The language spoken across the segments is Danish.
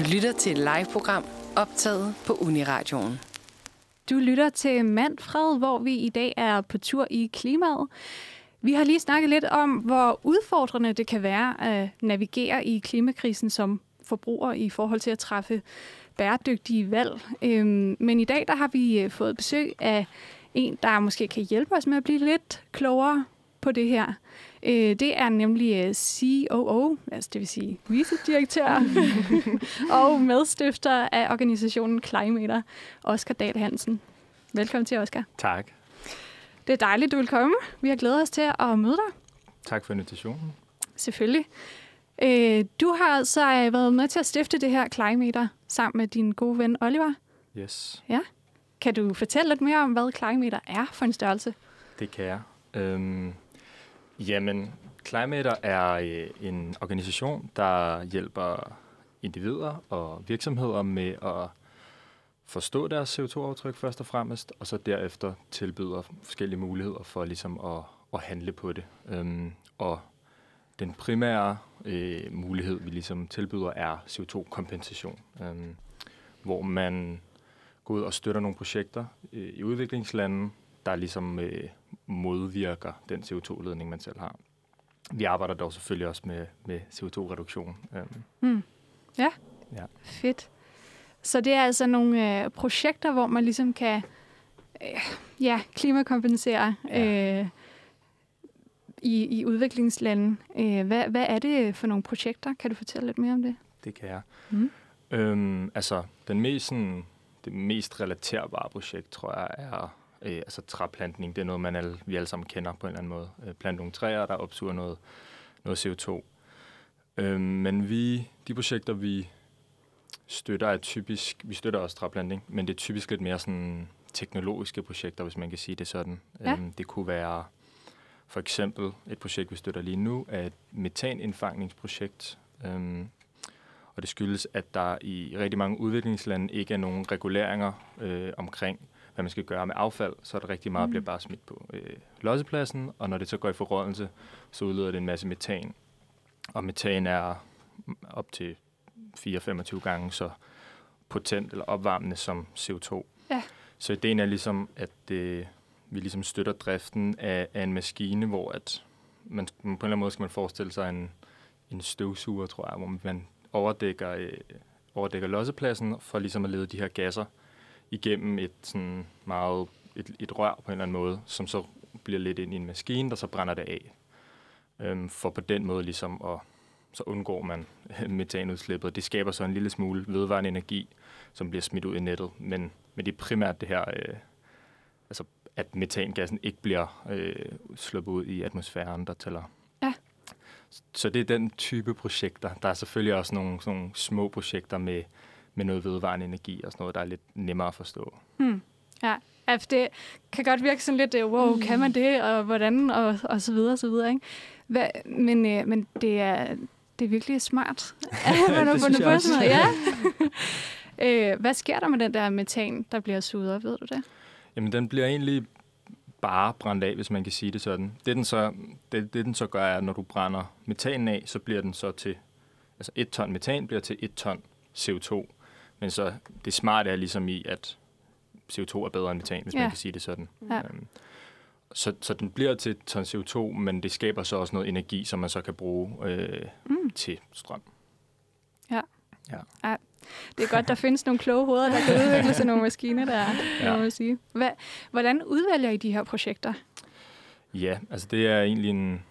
Du lytter til et live-program optaget på Uniradioen. Du lytter til Manfred, hvor vi i dag er på tur i klimaet. Vi har lige snakket lidt om, hvor udfordrende det kan være at navigere i klimakrisen som forbruger i forhold til at træffe bæredygtige valg. Øhm, men i dag der har vi øh, fået besøg af en, der måske kan hjælpe os med at blive lidt klogere på det her. Øh, det er nemlig øh, COO, altså det vil sige vicedirektør og medstifter af organisationen Climater, Oscar Dahl Hansen. Velkommen til, Oscar. Tak. Det er dejligt, du vil komme. Vi har glædet os til at møde dig. Tak for invitationen. Selvfølgelig. Øh, du har altså været med til at stifte det her Climater sammen med din gode ven Oliver. Yes. Ja. Kan du fortælle lidt mere om, hvad Climater er for en størrelse? Det kan jeg. Øhm, jamen, Climater er øh, en organisation, der hjælper individer og virksomheder med at forstå deres CO2-aftryk først og fremmest, og så derefter tilbyder forskellige muligheder for ligesom at, at handle på det. Øhm, og den primære øh, mulighed, vi ligesom tilbyder, er CO2-kompensation, øhm, hvor man går ud og støtter nogle projekter øh, i udviklingslande, der ligesom øh, modvirker den CO2-ledning, man selv har. Vi arbejder dog selvfølgelig også med, med CO2-reduktion. Øhm, Hmm. Ja. Ja. Fedt. Så det er altså nogle øh, projekter, hvor man ligesom kan øh, ja, klimakompensere Ja. øh, i, i udviklingslande. Øh, hvad, hvad er det for nogle projekter? Kan du fortælle lidt mere om det? Det kan jeg. Mm. Øhm, altså, den mest, sådan, det mest relaterbare projekt, tror jeg, er øh, altså træplantning. Det er noget, man alle, vi alle sammen kender på en eller anden måde. Øh, plante nogle træer, der opsuger noget, noget CO2. Øhm, men vi, de projekter, vi støtter, er typisk, vi støtter også træplantning, men det er typisk lidt mere sådan teknologiske projekter, hvis man kan sige det sådan. Ja. Øhm, det kunne være for eksempel et projekt, vi støtter lige nu, er et metanindfangningsprojekt. Øhm, og det skyldes, at der i rigtig mange udviklingslande ikke er nogen reguleringer øh, omkring, hvad man skal gøre med affald. Så er der rigtig meget, Mm. bliver bare smidt på øh, lossepladsen, og når det så går i forrådnelse, så udleder det en masse metan. Og metan er op til 4-25 gange så potent eller opvarmende som CO2. Ja. Så ideen er ligesom, at øh, vi ligesom støtter driften af, af en maskine, hvor at man, på en eller anden måde skal man forestille sig en, en støvsuger, tror jeg, hvor man overdækker, øh, overdækker lossepladsen for ligesom at lede de her gasser igennem et sådan meget et, et rør på en eller anden måde, som så bliver lidt ind i en maskine, der så brænder det af. Øhm, for på den måde ligesom at så undgår man metanudslippet. Det skaber så en lille smule vedvarende energi, som bliver smidt ud i nettet. Men, men det er primært det her, øh, altså at metangassen ikke bliver øh, sluppet ud i atmosfæren, der tæller. Ja. Så det er den type projekter. Der er selvfølgelig også nogle, sådan nogle små projekter med, med noget vedvarende energi og sådan noget, der er lidt nemmere at forstå. Hmm. Ja. for det kan godt virke sådan lidt, øh, wow, kan man det, og hvordan, og, og så videre, og så videre, ikke? Hvad, men, øh, men det er, det er virkelig smart, at man har Det fundet på sådan noget. Ja. øh, hvad sker der med den der metan, der bliver suget op, ved du det? Jamen, den bliver egentlig bare brændt af, hvis man kan sige det sådan. Det, den så, det, det den så gør, er, at når du brænder metanen af, så bliver den så til, altså et ton metan bliver til et ton CO2. Men så det smarte er ligesom i, at CO2 er bedre end metan, hvis Ja. man kan sige det sådan. Ja. Øhm, så, så den bliver til ton CO2, men det skaber så også noget energi, som man så kan bruge øh, Mm. til strøm. Det er godt, der findes nogle kloge hoveder, der kan udvikle sig nogle maskiner, der ja. Ja. må sige. Hvad, hvordan udvælger I de her projekter? Ja, altså det er egentlig en,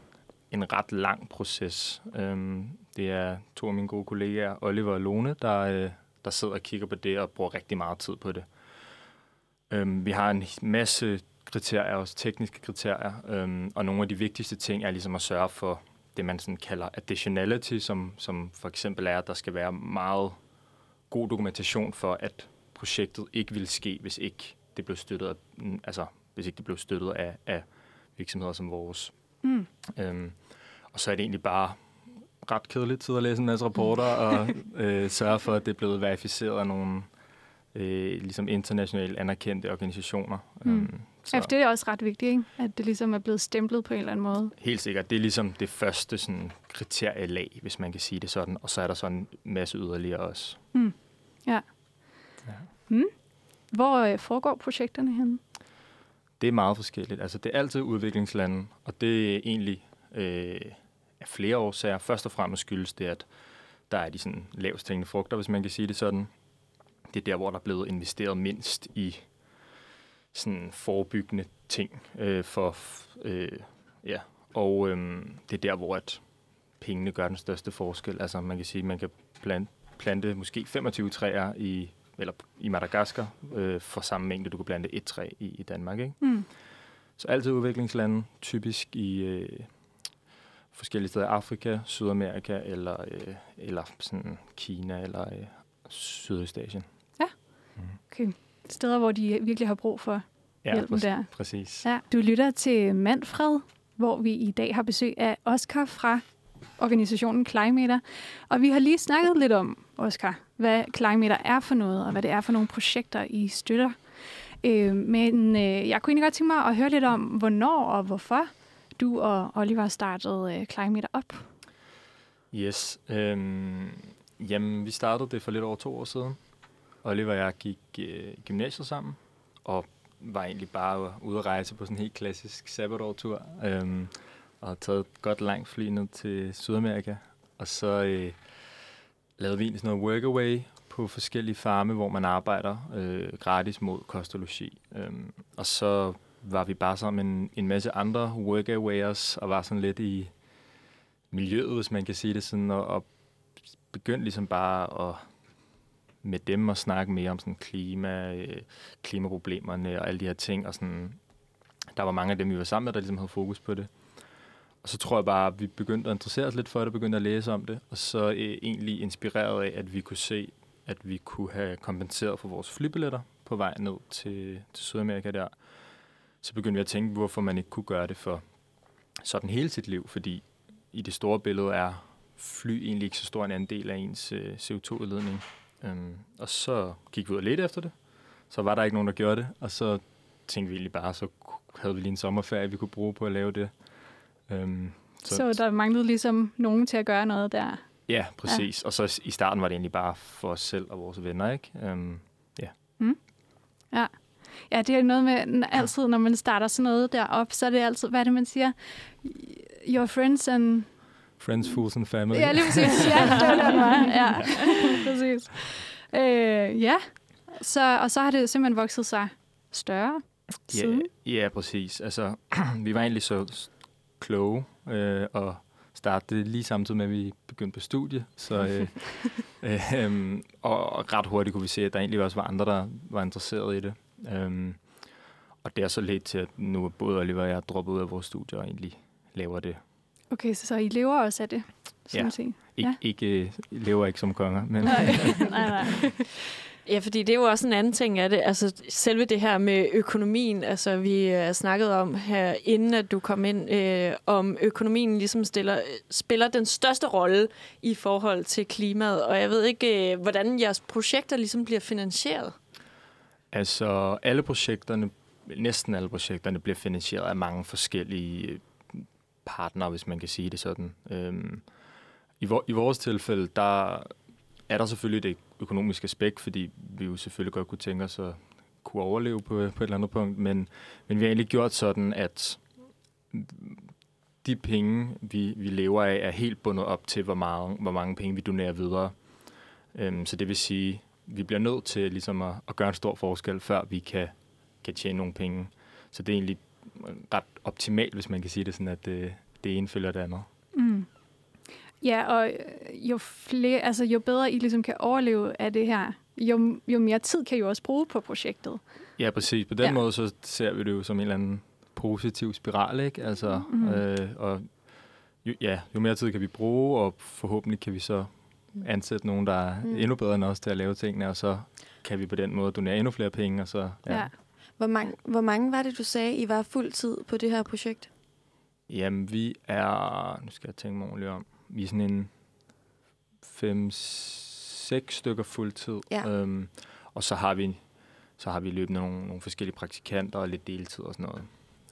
en ret lang proces. Øhm, det er to af mine gode kollegaer, Oliver og Lone, der, øh, der sidder og kigger på det og bruger rigtig meget tid på det. Øhm, vi har en masse kriterier, også tekniske kriterier, øhm, og nogle af de vigtigste ting er ligesom at sørge for det, man sådan kalder additionality, som, som for eksempel er, at der skal være meget god dokumentation for, at projektet ikke ville ske, hvis ikke det blev støttet af, mm, altså hvis ikke det blev støttet af, af virksomheder som vores. Mm. Øhm, og så er det egentlig bare ret kedeligt tid at læse en masse rapporter og øh, sørge for, at det er blevet verificeret af nogle, øh, ligesom internationalt anerkendte organisationer. Mm. Øhm, Så. Ja, det er også ret vigtigt, ikke? at det ligesom er blevet stemplet på en eller anden måde. Helt sikkert. Det er ligesom det første sådan, kriterielag, hvis man kan sige det sådan. Og så er der sådan en masse yderligere også. Mm. Ja. Ja. Mm. Hvor øh, foregår projekterne henne? Det er meget forskelligt. Altså, det er altid udviklingslande, og det er egentlig øh, af flere årsager. Først og fremmest skyldes det, at der er de sådan lavest hængende frugter, hvis man kan sige det sådan. Det er der, hvor der er blevet investeret mindst i sådan forebyggende ting øh, for øh, ja. Og øh, det er der, hvor at pengene gør den største forskel. Altså man kan sige, man kan plante, plante måske 25 træer i eller i Madagaskar øh, for samme mængde, du kan plante et træ i, i Danmark. Ikke? Mm. Så altid udviklingslande, typisk i øh, forskellige steder i Afrika, Sydamerika eller, øh, eller sådan Kina eller øh, Sydøstasien. Okay. Steder, hvor de virkelig har brug for Ja, hjælpen præcis, der. præcis. Ja. Du lytter til Manfred, hvor vi i dag har besøg af Oscar fra organisationen Climater. Og vi har lige snakket lidt om, Oscar, hvad Climater er for noget, og hvad det er for nogle projekter, I støtter. Øh, men øh, jeg kunne egentlig godt tænke mig at høre lidt om, hvornår og hvorfor du og Oliver startede øh, Climate op. Yes. Øhm, jamen, vi startede det for lidt over to år siden. Oliver og jeg gik øh, i gymnasiet sammen, og var egentlig bare ude at rejse på sådan en helt klassisk sabbatårtur. Øhm, og havde taget et godt langt fly ned til Sydamerika. Og så øh, lavede vi egentlig sådan noget workaway på forskellige farme, hvor man arbejder øh, gratis mod kost og logi. Øhm, og så var vi bare sammen en, en masse andre workawayers, og var sådan lidt i miljøet, hvis man kan sige det sådan, og, og begyndte ligesom bare at med dem at snakke mere om sådan klima, øh, klimaproblemerne og alle de her ting. Og sådan, der var mange af dem, vi var sammen med, der ligesom havde fokus på det. Og så tror jeg bare, at vi begyndte at interessere os lidt for det, begyndte at læse om det, og så øh, egentlig inspireret af, at vi kunne se, at vi kunne have kompenseret for vores flybilletter på vej ned til, til Sydamerika der. Så begyndte vi at tænke, hvorfor man ikke kunne gøre det for sådan hele sit liv, fordi i det store billede er fly egentlig ikke så stor en andel af ens øh, CO2-udledning. Øhm, og så gik vi ud og ledte efter det. Så var der ikke nogen, der gjorde det. Og så tænkte vi egentlig bare, så havde vi lige en sommerferie, vi kunne bruge på at lave det. Øhm, Så, så der manglede ligesom nogen til at gøre noget der. Ja, præcis. Ja. Og så i starten var det egentlig bare for os selv og vores venner, ikke? Øhm, Ja. Ja, det er noget med, altid når man starter sådan noget derop, så er det altid, hvad er det, man siger? Your friends and... friends, fools and family. Ja, lige præcis. Ja, det var det, var. Ja, præcis. Øh, ja, så, og så har det simpelthen vokset sig større Ja, siden. ja, præcis. Altså, vi var egentlig så kloge øh, og startede lige samtidig med, at vi begyndte på studie. Så, øh, øh, og, og ret hurtigt kunne vi se, at der egentlig også var andre, der var interesseret i det. Øhm, og det er så lidt til, at nu er både Oliver og jeg droppet ud af vores studie og egentlig laver det. Okay, så, så I lever også af det, sådan Ja. set. Ik- Ja. Ikke, øh, lever ikke som konger, men Nej. nej, nej. Ja, fordi det er jo også en anden ting af det. Altså selve det her med økonomien, altså vi uh, snakkede om her, inden at du kom ind, øh, om økonomien ligesom stiller, spiller den største rolle i forhold til klimaet. Og jeg ved ikke, øh, hvordan jeres projekter ligesom bliver finansieret. Altså, alle projekterne, næsten alle projekterne, bliver finansieret af mange forskellige øh, partnere, hvis man kan sige det sådan. Øhm, i, vor, I vores tilfælde, der er der selvfølgelig det økonomiske aspekt, fordi vi jo selvfølgelig godt kunne tænke os at kunne overleve på, på et eller andet punkt, men, men vi har egentlig gjort sådan, at de penge, vi, vi lever af, er helt bundet op til, hvor, meget, hvor mange penge vi donerer videre. Øhm, så det vil sige, vi bliver nødt til ligesom at, at gøre en stor forskel, før vi kan, kan tjene nogle penge. Så det er egentlig ret optimalt, hvis man kan sige det sådan, at det, det ene følger det andet. Mm. Ja, og øh, jo, flere, altså, jo bedre I ligesom kan overleve af det her, jo, jo mere tid kan I jo også bruge på projektet. Ja, præcis. På den Ja. måde, så ser vi det jo som en eller anden positiv spiral, ikke? Altså, Mhm. mm. øh, og jo, ja, jo mere tid kan vi bruge, og forhåbentlig kan vi så ansætte nogen, der er Mm. endnu bedre end os til at lave tingene, og så kan vi på den måde donere endnu flere penge, og så, Ja. ja. ja. Hvor mange, hvor mange var det, du sagde, I var fuld tid på det her projekt? Jamen, vi er... Nu skal jeg tænke mig ordentligt om. Vi er sådan en fem, seks stykker fuldtid. Ja. Øhm, og så har vi så har vi løbende nogle, nogle forskellige praktikanter og lidt deltid og sådan noget.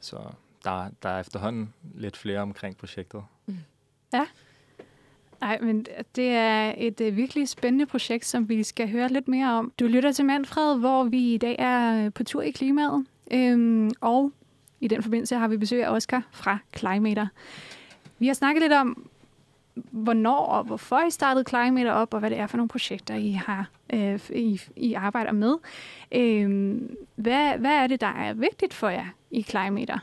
Så der, der er efterhånden lidt flere omkring projektet. Nej, men det er et uh, virkelig spændende projekt, som vi skal høre lidt mere om. Du lytter til Manfred, hvor vi i dag er på tur i klimaet. Øhm, og i den forbindelse har vi besøg af Oscar fra Climater. Vi har snakket lidt om, hvornår og hvorfor I startede Climater op, og hvad det er for nogle projekter, I har øh, I, I arbejder med. Øhm, hvad, hvad er det, der er vigtigt for jer i Climater?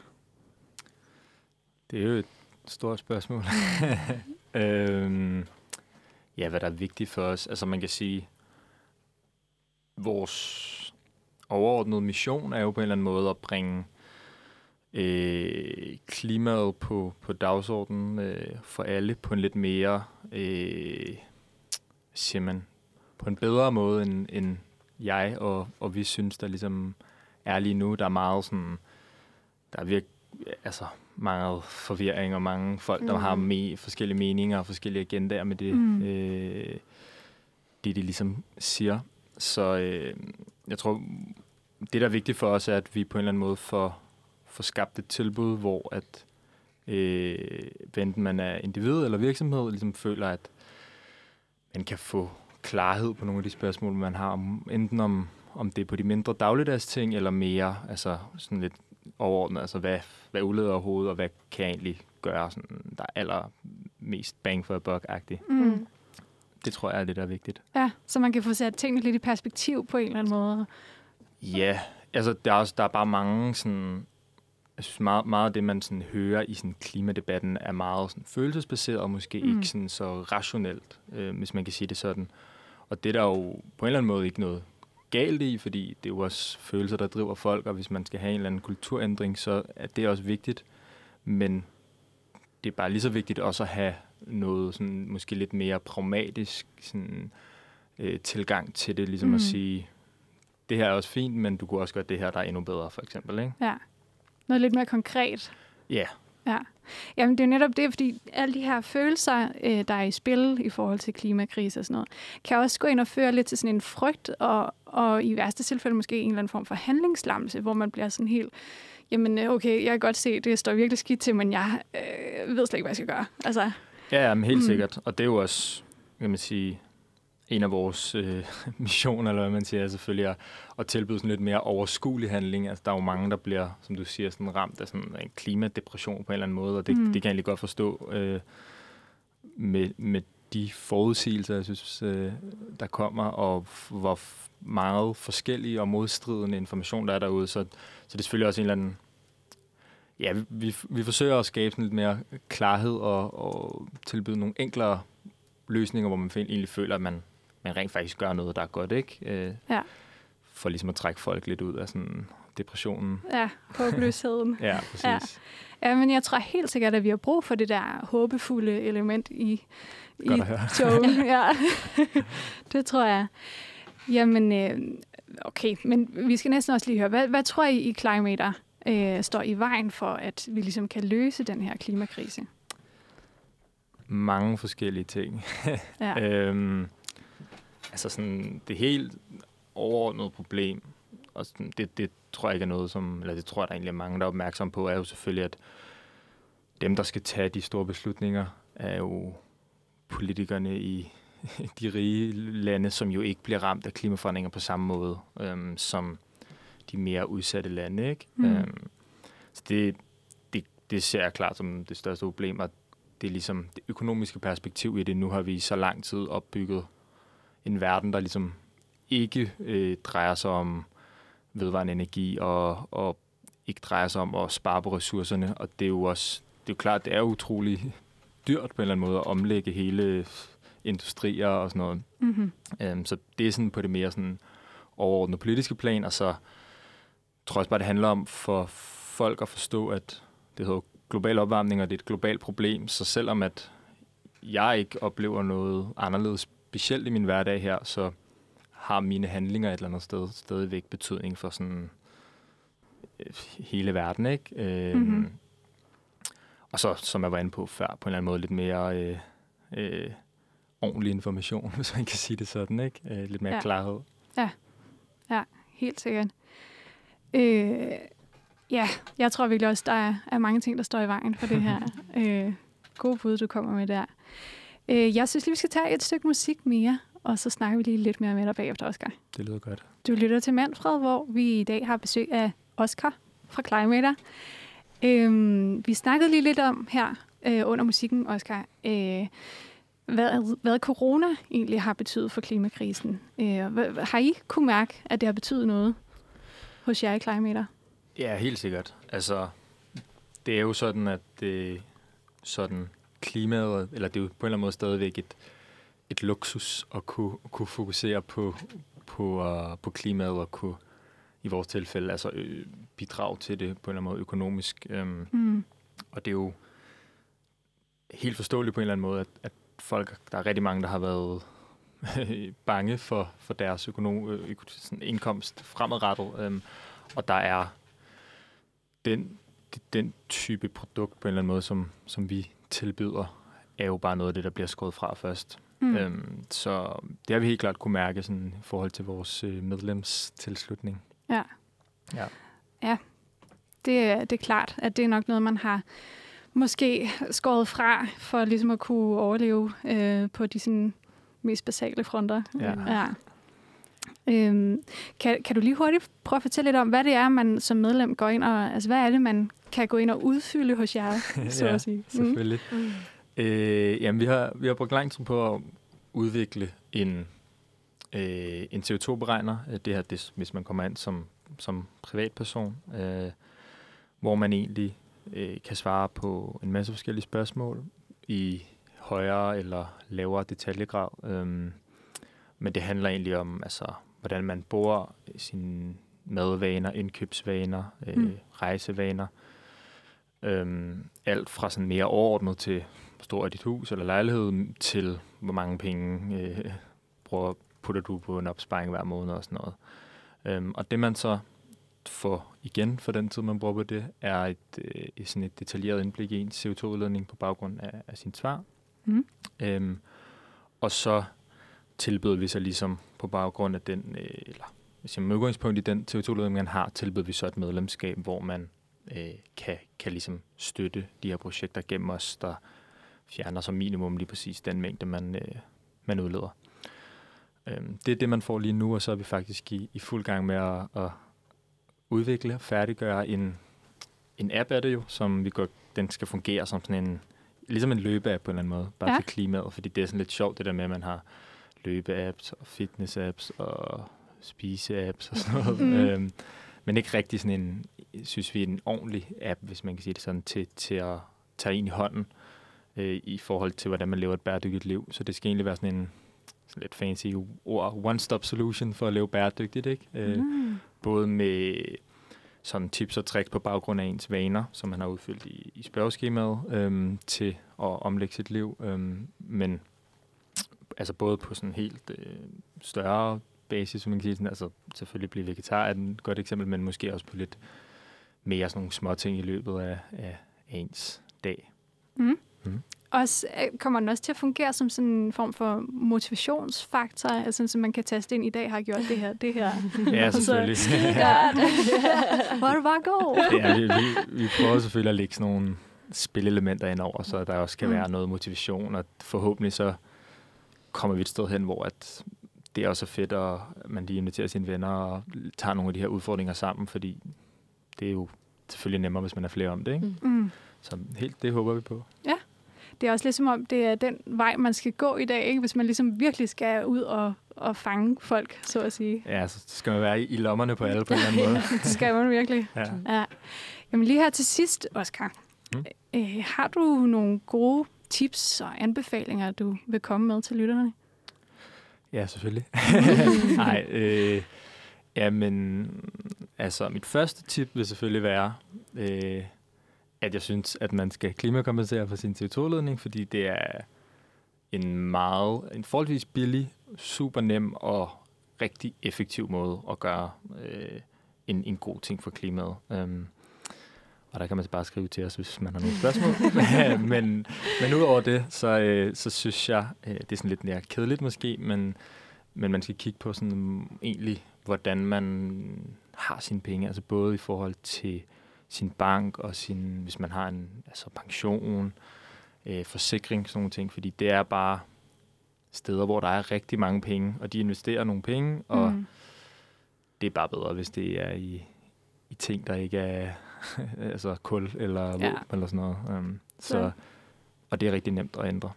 Det er jo et stort spørgsmål. øhm, ja, hvad der er vigtigt for os. Altså man kan sige, vores overordnede mission er jo på en eller anden måde at bringe øh, klimaet på, på dagsordenen øh, for alle på en lidt mere, øh, siger man, på en bedre måde, end, end jeg og, og vi synes, der ligesom er lige nu. Der er meget sådan, der er virkelig, altså meget forvirring og mange folk, mm. der har me- forskellige meninger og forskellige agendaer med det, Mm. mm. øh, det de ligesom siger. Så øh, jeg tror, det der er vigtigt for os, er, at vi på en eller anden måde får, får skabt et tilbud, hvor at øh, enten man er individ eller virksomhed, ligesom føler, at man kan få klarhed på nogle af de spørgsmål, man har, om, enten om, om det er på de mindre dagligdags ting, eller mere altså sådan lidt overordnet, altså hvad, hvad uleder overhovedet, og hvad kan jeg egentlig gøre, sådan, der er allermest bang for a buck-agtigt. Mm. Det tror jeg er det, der er vigtigt. Ja, så man kan få sat tingene lidt i perspektiv på en eller anden måde. Ja, altså der er, også, der er bare mange sådan... Jeg synes meget, meget af det, man sådan hører i sådan klimadebatten, er meget sådan følelsesbaseret og måske Mm. mm. ikke sådan så rationelt, øh, hvis man kan sige det sådan. Og det er der jo på en eller anden måde ikke noget galt i, fordi det er jo også følelser, der driver folk, og hvis man skal have en eller anden kulturændring, så er det også vigtigt. Men det er bare lige så vigtigt også at have noget sådan, måske lidt mere pragmatisk sådan, øh, tilgang til det, ligesom Mm. at sige, det her er også fint, men du kunne også gøre det her, der er endnu bedre, for eksempel. Ikke? Ja. Noget lidt mere konkret. Ja, Ja. Jamen, det er jo netop det, fordi alle de her følelser, øh, der er i spil i forhold til klimakrise og sådan noget, kan også gå ind og føre lidt til sådan en frygt, og, og i værste tilfælde måske en eller anden form for handlingslammelse, hvor man bliver sådan helt, jamen øh, okay, jeg kan godt se, det står virkelig skidt til, men jeg øh, ved slet ikke, hvad jeg skal gøre. Altså, ja jamen, helt Mm. mm. sikkert. Og det er jo også, kan man sige, en af vores øh, missioner, eller hvad man siger, er selvfølgelig at, at tilbyde sådan lidt mere overskuelig handling. Altså, der er jo mange, der bliver, som du siger, sådan ramt af sådan en klimadepression på en eller anden måde, og det, Mm. det kan jeg egentlig godt forstå øh, med, med de forudsigelser, jeg synes, øh, der kommer, og hvor meget forskellige og modstridende information, der er derude. Så, så det er selvfølgelig også en eller anden... Ja, vi, vi, vi forsøger at skabe sådan lidt mere klarhed og, og tilbyde nogle enklere løsninger, hvor man egentlig føler, at man, man rent faktisk gør noget, der er godt, ikke? Øh, Ja. For ligesom at trække folk lidt ud af sådan depressionen. ja, håbløsheden. Ja, præcis. Ja. Ja. Men jeg tror helt sikkert, at vi har brug for det der håbefulde element i, i Godt togen. Ja. det tror jeg. Jamen, øh, okay, men vi skal næsten også lige høre, hvad, hvad tror I i Climater øh, står i vejen for, at vi ligesom kan løse den her klimakrise? Mange forskellige ting. Ja. øhm, altså sådan, det helt overordnede problem, og sådan, det, det tror jeg ikke er noget, som, eller det tror jeg, der egentlig er mange, der er opmærksom på, er jo selvfølgelig, at dem, der skal tage de store beslutninger, er jo politikerne i de rige lande, som jo ikke bliver ramt af klimaforandringer på samme måde øhm, som de mere udsatte lande. Ikke? Mm. Øhm, så det, det, det ser jeg klart som det største problem, og det er ligesom det økonomiske perspektiv i det. Nu har vi i så lang tid opbygget en verden, der ligesom ikke øh, drejer sig om vedvarende energi og, og ikke drejer sig om at spare på ressourcerne. Og det er jo også, det er jo klart, det er utrolig dyrt på en eller anden måde at omlægge hele industrier og sådan noget. Mm-hmm. Øhm, så det er sådan på det mere sådan overordnede politiske plan, og så tror jeg også bare, det handler om for folk at forstå, at det hedder global opvarmning, og det er et globalt problem, så selvom at jeg ikke oplever noget anderledes specielt i min hverdag her, så har mine handlinger et eller andet sted stadigvæk betydning for sådan øh, hele verden, ikke? Øhm, Mhm. Og så, som jeg var inde på før, på en eller anden måde lidt mere øh, øh, ordentlig information, hvis man kan sige det sådan, ikke? Øh, lidt mere Ja. ja. klarhed. Helt sikkert. Øh, ja, jeg tror virkelig også, der er, er mange ting, der står i vejen for det her. øh, gode bud, du kommer med der. Øh, jeg synes lige, vi skal tage et stykke musik mere, og så snakker vi lige lidt mere med dig bagefter, Oscar. Det lyder godt. Du lytter til Manfred, hvor vi i dag har besøg af Oscar fra Climater. Øhm, vi snakkede lige lidt om her øh, under musikken, Oscar, øh, hvad, hvad corona egentlig har betydet for klimakrisen. Øh, hvad, har I kunne mærke, at det har betydet noget hos jer i Climater? Ja, helt sikkert. Altså, det er jo sådan, at det sådan klimaet, eller det er jo på en eller anden måde stadigvæk et, et luksus at kunne, kunne fokusere på, på, uh, på klimaet og kunne i vores tilfælde altså øh, bidrage til det på en eller anden måde økonomisk. Um, Mm. og det er jo helt forståeligt på en eller anden måde, at, at folk, der er rigtig mange, der har været bange for, for deres økonom, øh, øko, sådan indkomst fremadrettet. Um, og der er den, den type produkt på en eller anden måde, som, som vi tilbyder, er jo bare noget af det, der bliver skåret fra først. Mm. Øhm, så det har vi helt klart kunne mærke sådan, i forhold til vores øh, medlemstilslutning. Ja. Ja. ja. Det, er- det er klart, at det er nok noget, man har måske skåret fra, for ligesom at kunne overleve øh, på de sådan, mest basale fronter. Ja. ja. Øhm, kan, kan du lige hurtigt prøve at fortælle lidt om, hvad det er, man som medlem går ind og... Altså, hvad er det, man kan gå ind og udfylde hos jer, så Ja, at sige? Mm. Selvfølgelig. Mm. Øh, jamen, vi har, vi har brugt lang tid på at udvikle en, øh, en CO2-beregner. Øh, Det her, det, hvis man kommer ind som, som privatperson, øh, hvor man egentlig øh, kan svare på en masse forskellige spørgsmål i højere eller lavere detaljegrad. Øhm, men det handler egentlig om, altså, hvordan man bor, sine madvaner, indkøbsvaner, øh, Mm. rejsevaner. Øhm, alt fra sådan mere overordnet til, hvor stor er dit hus eller lejlighed, til hvor mange penge øh, bruger, putter du på en opsparing hver måned og sådan noget. Øhm, og det man så får igen for den tid, man bruger på det, er et, øh, sådan et detaljeret indblik i ens CO2-udledning på baggrund af, af sin svar. Mm. Øhm, og så tilbyder vi så ligesom på baggrund af den, øh, eller med udgangspunkt i den CO2-udledning, man har, tilbyder vi så et medlemskab, hvor man øh, kan, kan ligesom støtte de her projekter gennem os, der fjerner som minimum lige præcis den mængde, man, øh, man udleder. Øhm, det er det, man får lige nu, og så er vi faktisk i, i fuld gang med at, at udvikle og færdiggøre en, en app af det jo, som vi går, den skal fungere som sådan en, ligesom en løbeapp på en eller anden måde, bare Ja. til klimaet, fordi det er sådan lidt sjovt det der med, at man har løbeapps og fitness-apps og spise-apps og sådan noget. Mm. Øhm, men ikke rigtig sådan en, synes vi, en ordentlig app, hvis man kan sige det sådan, til, til at tage ind i hånden øh, i forhold til, hvordan man lever et bæredygtigt liv. Så det skal egentlig være sådan en sådan lidt fancy ord, one-stop solution for at leve bæredygtigt, ikke? Øh, Mm. både med sådan tips og tricks på baggrund af ens vaner, som man har udfyldt i, i spørgeskemaet, øhm, til at omlægge sit liv. Øhm, men altså både på sådan helt øh, større basis, som man kan sige, sådan, altså selvfølgelig blive vegetar er et godt eksempel, men måske også på lidt mere sådan nogle små ting i løbet af, af, ens dag. Mm. Mm. Også, øh, kommer den også til at fungere som sådan en form for motivationsfaktor, altså så man kan taste ind, i dag har jeg gjort det her, det her. Ja, Og så- selvfølgelig. Ja, det, hvor er du bare god. ja, vi, vi, vi prøver selvfølgelig at lægge sådan nogle spillelementer ind over, så der også kan Mm. være noget motivation, og forhåbentlig så kommer vi et sted hen, hvor at det er også fedt, at man lige inviterer sine venner og tager nogle af de her udfordringer sammen, fordi det er jo selvfølgelig nemmere, hvis man er flere om det. Ikke? Mm. Mm. Så helt det håber vi på. Det er også ligesom om, det er den vej, man skal gå i dag, ikke? hvis man ligesom virkelig skal ud og, og fange folk, så at sige. Ja, så skal man være i, i lommerne på alle på en eller anden måde. Det skal man virkelig. Ja. Ja. Jamen lige her til sidst, Oscar. Mm. Øh, har du nogle gode tips og anbefalinger, du vil komme med til lytterne? Ja, selvfølgelig. Nej, øh, jamen, altså mit første tip vil selvfølgelig være, øh, at jeg synes, at man skal klimakompensere for sin CO2-ledning, fordi det er en meget, en forholdsvis billig, super nem og rigtig effektiv måde at gøre øh, en, en god ting for klimaet. Um, og der kan man bare skrive til os, hvis man har nogle spørgsmål. men, men udover det, så, øh, så synes jeg, øh, det er sådan lidt mere kedeligt måske, men men man skal kigge på sådan egentlig, hvordan man har sine penge, altså både i forhold til sin bank og sin, hvis man har en altså pension, øh, forsikring, sådan nogle ting, fordi det er bare steder, hvor der er rigtig mange penge, og de investerer nogle penge, og Mm. det er bare bedre, hvis det er i, i ting, der ikke er altså kul eller våben Ja. eller sådan noget. Um, så, Så- og det er rigtig nemt at ændre.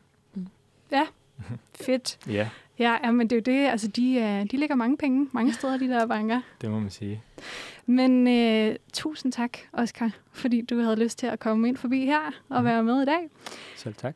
Fedt. Ja, Ja, ja, men det er jo det. Altså, de, øh, de lægger mange penge mange steder, de der banker. det må man sige. Men øh, tusind tak, Oscar, fordi du havde lyst til at komme ind forbi her og Mhm. være med i dag. Selv tak.